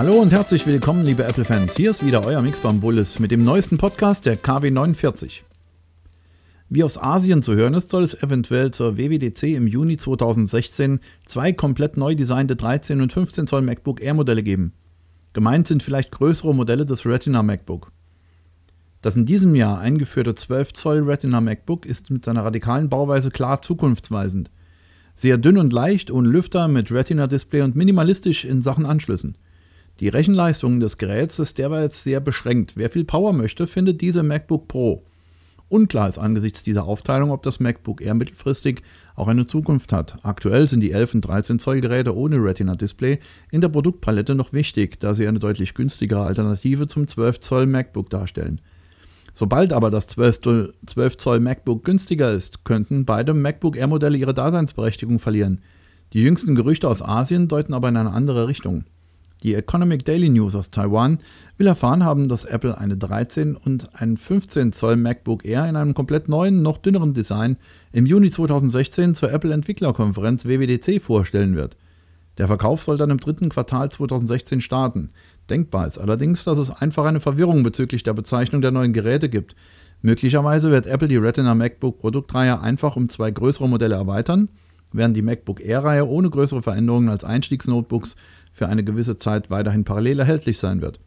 Hallo und herzlich willkommen, liebe Apple-Fans. Hier ist wieder euer Mixbam Bullis mit dem neuesten Podcast der KW49. Wie aus Asien zu hören ist, soll es eventuell zur WWDC im Juni 2016 zwei komplett neu designte 13 und 15 Zoll MacBook Air Modelle geben. Gemeint sind vielleicht größere Modelle des Retina MacBook. Das in diesem Jahr eingeführte 12 Zoll Retina MacBook ist mit seiner radikalen Bauweise klar zukunftsweisend. Sehr dünn und leicht, ohne Lüfter, mit Retina-Display und minimalistisch in Sachen Anschlüssen. Die Rechenleistung des Geräts ist derweil sehr beschränkt. Wer viel Power möchte, findet diese MacBook Pro. Unklar ist angesichts dieser Aufteilung, ob das MacBook Air mittelfristig auch eine Zukunft hat. Aktuell sind die 11 und 13 Zoll Geräte ohne Retina-Display in der Produktpalette noch wichtig, da sie eine deutlich günstigere Alternative zum 12 Zoll MacBook darstellen. Sobald aber das 12 Zoll MacBook günstiger ist, könnten beide MacBook Air Modelle ihre Daseinsberechtigung verlieren. Die jüngsten Gerüchte aus Asien deuten aber in eine andere Richtung. Die Economic Daily News aus Taiwan will erfahren haben, dass Apple eine 13 und ein 15 Zoll MacBook Air in einem komplett neuen, noch dünneren Design im Juni 2016 zur Apple Entwicklerkonferenz WWDC vorstellen wird. Der Verkauf soll dann im dritten Quartal 2016 starten. Denkbar ist allerdings, dass es einfach eine Verwirrung bezüglich der Bezeichnung der neuen Geräte gibt. Möglicherweise wird Apple die Retina MacBook Produktreihe einfach um zwei größere Modelle erweitern, während die MacBook Air-Reihe ohne größere Veränderungen als Einstiegsnotebooks für eine gewisse Zeit weiterhin parallel erhältlich sein wird.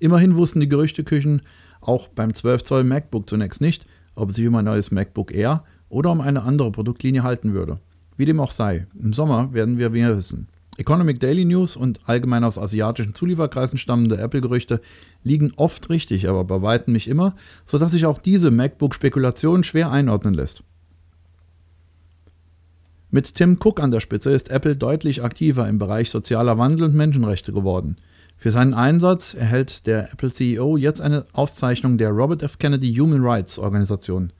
Immerhin wussten die Gerüchteküchen auch beim 12 Zoll MacBook zunächst nicht, ob es sich um ein neues MacBook Air oder um eine andere Produktlinie halten würde. Wie dem auch sei, im Sommer werden wir mehr wissen. Economic Daily News und allgemein aus asiatischen Zulieferkreisen stammende Apple-Gerüchte liegen oft richtig, aber bei weitem nicht immer, sodass sich auch diese MacBook-Spekulation schwer einordnen lässt. Mit Tim Cook an der Spitze ist Apple deutlich aktiver im Bereich sozialer Wandel und Menschenrechte geworden. Für seinen Einsatz erhält der Apple-CEO jetzt eine Auszeichnung der Robert F. Kennedy Human Rights Organisation.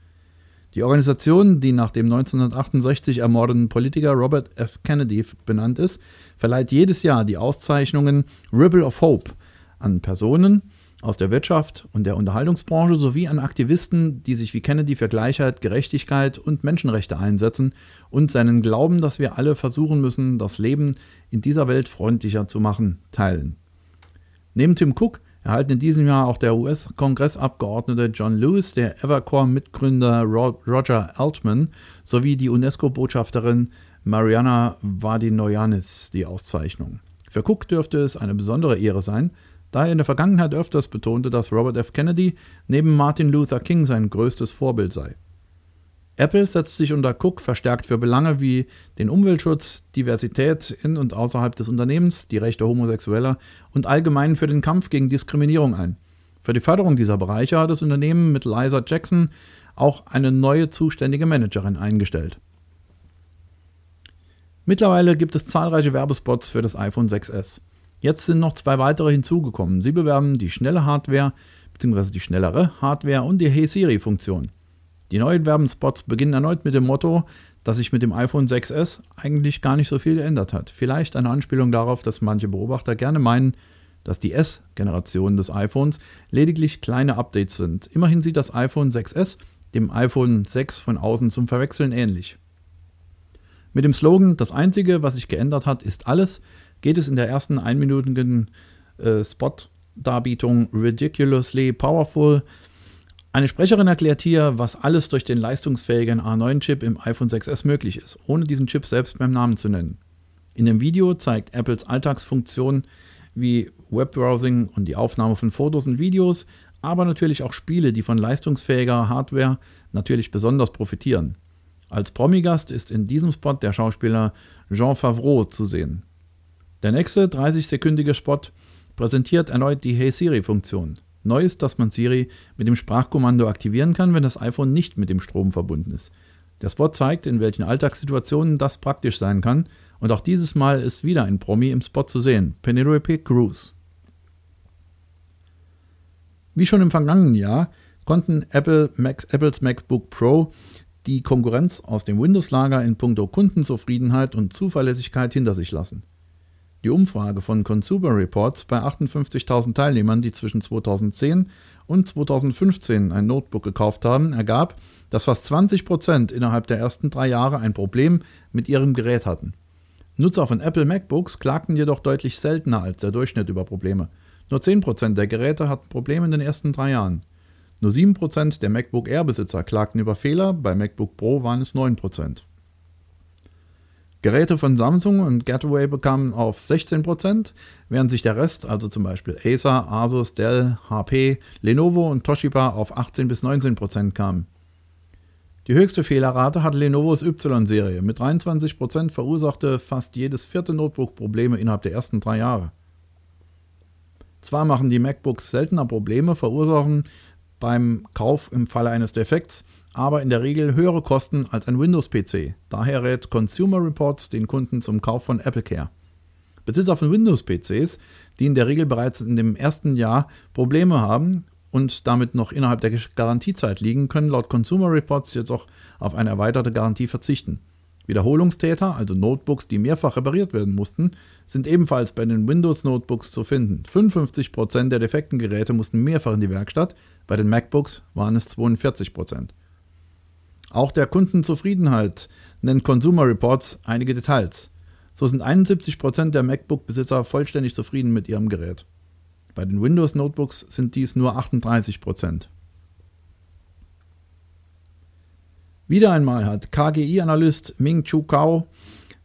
Die Organisation, die nach dem 1968 ermordeten Politiker Robert F. Kennedy benannt ist, verleiht jedes Jahr die Auszeichnungen Ripple of Hope an Personen, aus der Wirtschaft und der Unterhaltungsbranche sowie an Aktivisten, die sich wie Kennedy für Gleichheit, Gerechtigkeit und Menschenrechte einsetzen und seinen Glauben, dass wir alle versuchen müssen, das Leben in dieser Welt freundlicher zu machen, teilen. Neben Tim Cook erhalten in diesem Jahr auch der US-Kongressabgeordnete John Lewis, der Evercore-Mitgründer Roger Altman sowie die UNESCO-Botschafterin Mariana Vardinoyanis die Auszeichnung. Für Cook dürfte es eine besondere Ehre sein, da er in der Vergangenheit öfters betonte, dass Robert F. Kennedy neben Martin Luther King sein größtes Vorbild sei. Apple setzt sich unter Cook verstärkt für Belange wie den Umweltschutz, Diversität in und außerhalb des Unternehmens, die Rechte Homosexueller und allgemein für den Kampf gegen Diskriminierung ein. Für die Förderung dieser Bereiche hat das Unternehmen mit Liza Jackson auch eine neue zuständige Managerin eingestellt. Mittlerweile gibt es zahlreiche Werbespots für das iPhone 6s. Jetzt sind noch zwei weitere hinzugekommen. Sie bewerben die schnelle Hardware bzw. die schnellere Hardware und die Hey Siri-Funktion. Die neuen Werbenspots beginnen erneut mit dem Motto, dass sich mit dem iPhone 6s eigentlich gar nicht so viel geändert hat. Vielleicht eine Anspielung darauf, dass manche Beobachter gerne meinen, dass die S-Generation des iPhones lediglich kleine Updates sind. Immerhin sieht das iPhone 6s dem iPhone 6 von außen zum Verwechseln ähnlich. Mit dem Slogan Das Einzige, was sich geändert hat, ist alles, geht es in der ersten einminütigen äh, Spot-Darbietung Ridiculously Powerful. Eine Sprecherin erklärt hier, was alles durch den leistungsfähigen A9-Chip im iPhone 6s möglich ist, ohne diesen Chip selbst beim Namen zu nennen. In dem Video zeigt Apples Alltagsfunktionen wie Webbrowsing und die Aufnahme von Fotos und Videos, aber natürlich auch Spiele, die von leistungsfähiger Hardware natürlich besonders profitieren. Als Promigast ist in diesem Spot der Schauspieler Jean Favreau zu sehen. Der nächste 30-sekündige Spot präsentiert erneut die Hey Siri-Funktion. Neu ist, dass man Siri mit dem Sprachkommando aktivieren kann, wenn das iPhone nicht mit dem Strom verbunden ist. Der Spot zeigt, in welchen Alltagssituationen das praktisch sein kann, und auch dieses Mal ist wieder ein Promi im Spot zu sehen, Penelope Cruz. Wie schon im vergangenen Jahr konnten Apple Max, Apples MacBook Pro die Konkurrenz aus dem Windows-Lager in puncto Kundenzufriedenheit und Zuverlässigkeit hinter sich lassen. Die Umfrage von Consumer Reports bei 58.000 Teilnehmern, die zwischen 2010 und 2015 ein Notebook gekauft haben, ergab, dass fast 20% innerhalb der ersten drei Jahre ein Problem mit ihrem Gerät hatten. Nutzer von Apple MacBooks klagten jedoch deutlich seltener als der Durchschnitt über Probleme. Nur 10% der Geräte hatten Probleme in den ersten drei Jahren. Nur 7% der MacBook Air-Besitzer klagten über Fehler, bei MacBook Pro waren es 9%. Geräte von Samsung und Gateway bekamen auf 16%, während sich der Rest, also zum Beispiel Acer, Asus, Dell, HP, Lenovo und Toshiba, auf 18 bis 19% kamen. Die höchste Fehlerrate hatte Lenovos Y-Serie. Mit 23% verursachte fast jedes vierte Notebook Probleme innerhalb der ersten drei Jahre. Zwar machen die MacBooks seltener Probleme, verursachen beim Kauf im Falle eines Defekts aber in der Regel höhere Kosten als ein Windows-PC. Daher rät Consumer Reports den Kunden zum Kauf von AppleCare. Besitzer von Windows-PCs, die in der Regel bereits in dem ersten Jahr Probleme haben und damit noch innerhalb der Garantiezeit liegen, können laut Consumer Reports jetzt auch auf eine erweiterte Garantie verzichten. Wiederholungstäter, also Notebooks, die mehrfach repariert werden mussten, sind ebenfalls bei den Windows-Notebooks zu finden. 55% der defekten Geräte mussten mehrfach in die Werkstatt, bei den MacBooks waren es 42%. Auch der Kundenzufriedenheit nennt Consumer Reports einige Details. So sind 71% der MacBook-Besitzer vollständig zufrieden mit ihrem Gerät. Bei den Windows-Notebooks sind dies nur 38%. Wieder einmal hat KGI-Analyst Ming Chu Kao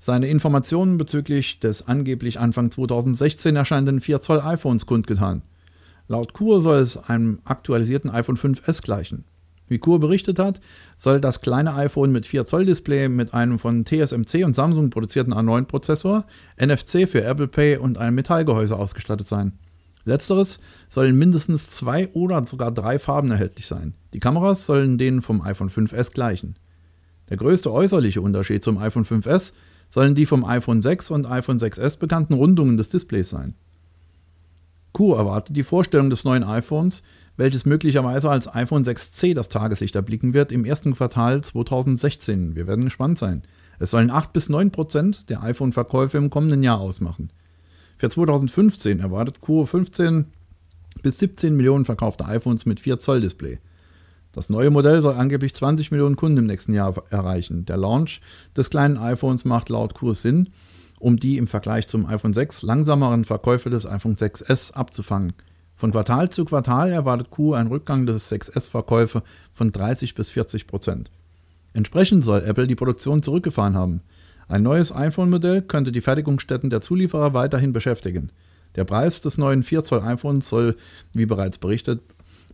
seine Informationen bezüglich des angeblich Anfang 2016 erscheinenden 4 Zoll iPhones kundgetan. Laut Kur soll es einem aktualisierten iPhone 5S gleichen. Wie Kur berichtet hat, soll das kleine iPhone mit 4 Zoll Display mit einem von TSMC und Samsung produzierten A9-Prozessor, NFC für Apple Pay und einem Metallgehäuse ausgestattet sein. Letzteres soll in mindestens zwei oder sogar drei Farben erhältlich sein. Die Kameras sollen denen vom iPhone 5S gleichen. Der größte äußerliche Unterschied zum iPhone 5S sollen die vom iPhone 6 und iPhone 6S bekannten Rundungen des Displays sein. Q erwartet die Vorstellung des neuen iPhones welches möglicherweise als iPhone 6C das Tageslicht erblicken wird im ersten Quartal 2016. Wir werden gespannt sein. Es sollen 8 bis 9 Prozent der iPhone-Verkäufe im kommenden Jahr ausmachen. Für 2015 erwartet Kuro 15 bis 17 Millionen verkaufte iPhones mit 4 Zoll Display. Das neue Modell soll angeblich 20 Millionen Kunden im nächsten Jahr erreichen. Der Launch des kleinen iPhones macht laut Kurs Sinn, um die im Vergleich zum iPhone 6 langsameren Verkäufe des iPhone 6S abzufangen. Von Quartal zu Quartal erwartet Q einen Rückgang des 6S-Verkäufe von 30 bis 40 Prozent. Entsprechend soll Apple die Produktion zurückgefahren haben. Ein neues iPhone-Modell könnte die Fertigungsstätten der Zulieferer weiterhin beschäftigen. Der Preis des neuen 4 Zoll iPhones soll, wie bereits berichtet,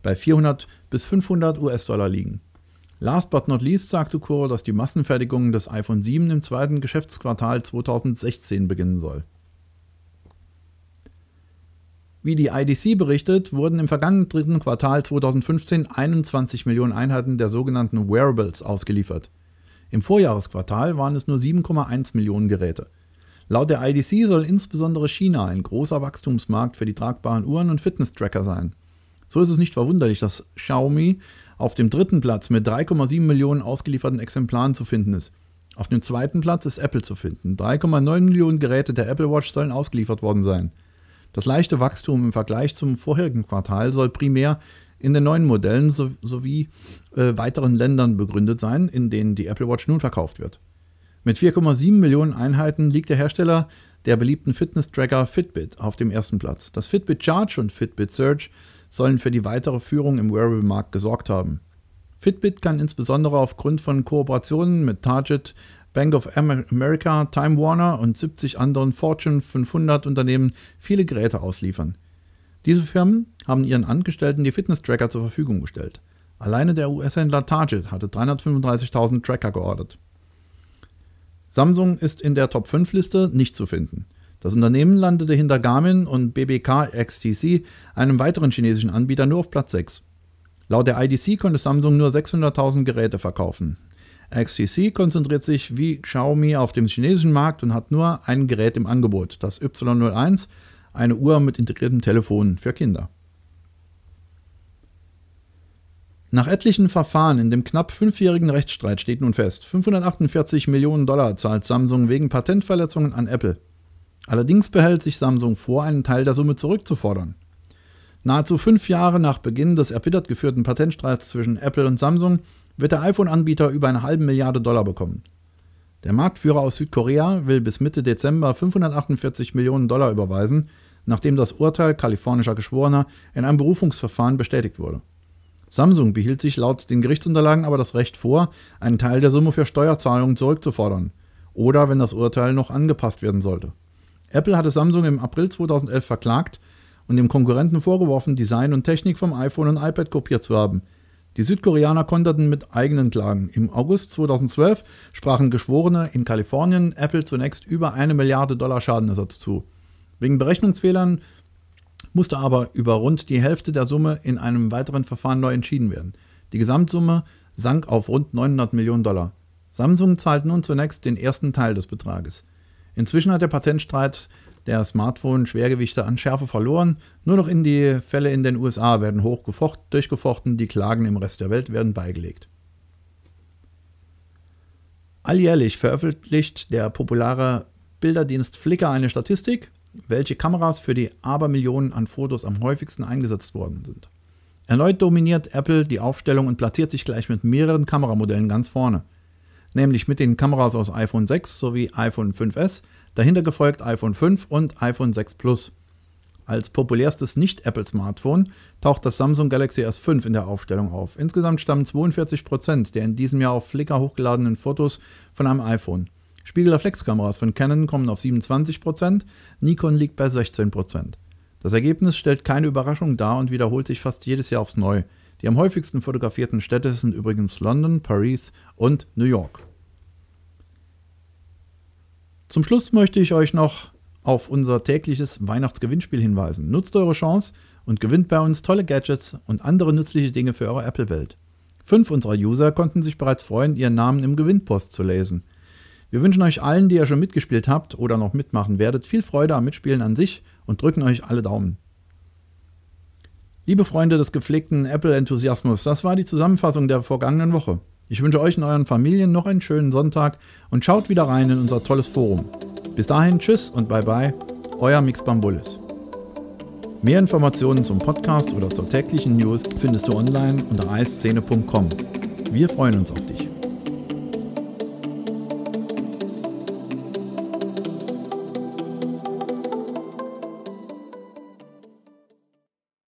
bei 400 bis 500 US-Dollar liegen. Last but not least sagte Kuro, dass die Massenfertigung des iPhone 7 im zweiten Geschäftsquartal 2016 beginnen soll. Wie die IDC berichtet, wurden im vergangenen dritten Quartal 2015 21 Millionen Einheiten der sogenannten Wearables ausgeliefert. Im Vorjahresquartal waren es nur 7,1 Millionen Geräte. Laut der IDC soll insbesondere China ein großer Wachstumsmarkt für die tragbaren Uhren und Fitness-Tracker sein. So ist es nicht verwunderlich, dass Xiaomi auf dem dritten Platz mit 3,7 Millionen ausgelieferten Exemplaren zu finden ist. Auf dem zweiten Platz ist Apple zu finden. 3,9 Millionen Geräte der Apple Watch sollen ausgeliefert worden sein. Das leichte Wachstum im Vergleich zum vorherigen Quartal soll primär in den neuen Modellen so, sowie äh, weiteren Ländern begründet sein, in denen die Apple Watch nun verkauft wird. Mit 4,7 Millionen Einheiten liegt der Hersteller der beliebten Fitness-Tracker Fitbit auf dem ersten Platz. Das Fitbit Charge und Fitbit Surge sollen für die weitere Führung im Wearable-Markt gesorgt haben. Fitbit kann insbesondere aufgrund von Kooperationen mit Target Bank of America, Time Warner und 70 anderen Fortune 500 Unternehmen viele Geräte ausliefern. Diese Firmen haben ihren Angestellten die Fitness-Tracker zur Verfügung gestellt. Alleine der US-Händler Target hatte 335.000 Tracker geordert. Samsung ist in der Top-5-Liste nicht zu finden. Das Unternehmen landete hinter Garmin und BBK XTC, einem weiteren chinesischen Anbieter, nur auf Platz 6. Laut der IDC konnte Samsung nur 600.000 Geräte verkaufen. XTC konzentriert sich wie Xiaomi auf dem chinesischen Markt und hat nur ein Gerät im Angebot, das Y01, eine Uhr mit integriertem Telefon für Kinder. Nach etlichen Verfahren in dem knapp fünfjährigen Rechtsstreit steht nun fest, 548 Millionen Dollar zahlt Samsung wegen Patentverletzungen an Apple. Allerdings behält sich Samsung vor, einen Teil der Summe zurückzufordern. Nahezu fünf Jahre nach Beginn des erbittert geführten Patentstreits zwischen Apple und Samsung wird der iPhone-Anbieter über eine halbe Milliarde Dollar bekommen. Der Marktführer aus Südkorea will bis Mitte Dezember 548 Millionen Dollar überweisen, nachdem das Urteil kalifornischer Geschworener in einem Berufungsverfahren bestätigt wurde. Samsung behielt sich laut den Gerichtsunterlagen aber das Recht vor, einen Teil der Summe für Steuerzahlungen zurückzufordern oder wenn das Urteil noch angepasst werden sollte. Apple hatte Samsung im April 2011 verklagt und dem Konkurrenten vorgeworfen, Design und Technik vom iPhone und iPad kopiert zu haben. Die Südkoreaner konterten mit eigenen Klagen. Im August 2012 sprachen Geschworene in Kalifornien Apple zunächst über eine Milliarde Dollar Schadenersatz zu. Wegen Berechnungsfehlern musste aber über rund die Hälfte der Summe in einem weiteren Verfahren neu entschieden werden. Die Gesamtsumme sank auf rund 900 Millionen Dollar. Samsung zahlt nun zunächst den ersten Teil des Betrages. Inzwischen hat der Patentstreit der Smartphone-Schwergewichte an Schärfe verloren. Nur noch in die Fälle in den USA werden hoch durchgefochten, die Klagen im Rest der Welt werden beigelegt. Alljährlich veröffentlicht der populare Bilderdienst Flickr eine Statistik, welche Kameras für die Abermillionen an Fotos am häufigsten eingesetzt worden sind. Erneut dominiert Apple die Aufstellung und platziert sich gleich mit mehreren Kameramodellen ganz vorne nämlich mit den Kameras aus iPhone 6 sowie iPhone 5S, dahinter gefolgt iPhone 5 und iPhone 6 Plus. Als populärstes Nicht-Apple-Smartphone taucht das Samsung Galaxy S5 in der Aufstellung auf. Insgesamt stammen 42% der in diesem Jahr auf Flickr hochgeladenen Fotos von einem iPhone. Spiegelreflexkameras von Canon kommen auf 27%, Nikon liegt bei 16%. Das Ergebnis stellt keine Überraschung dar und wiederholt sich fast jedes Jahr aufs Neue. Die am häufigsten fotografierten Städte sind übrigens London, Paris und New York. Zum Schluss möchte ich euch noch auf unser tägliches Weihnachtsgewinnspiel hinweisen. Nutzt eure Chance und gewinnt bei uns tolle Gadgets und andere nützliche Dinge für eure Apple-Welt. Fünf unserer User konnten sich bereits freuen, ihren Namen im Gewinnpost zu lesen. Wir wünschen euch allen, die ihr schon mitgespielt habt oder noch mitmachen werdet, viel Freude am Mitspielen an sich und drücken euch alle Daumen. Liebe Freunde des gepflegten Apple-Enthusiasmus, das war die Zusammenfassung der vergangenen Woche. Ich wünsche euch und euren Familien noch einen schönen Sonntag und schaut wieder rein in unser tolles Forum. Bis dahin, tschüss und bye bye, euer Mix Bambulis. Mehr Informationen zum Podcast oder zur täglichen News findest du online unter eiszene.com. Wir freuen uns auf dich.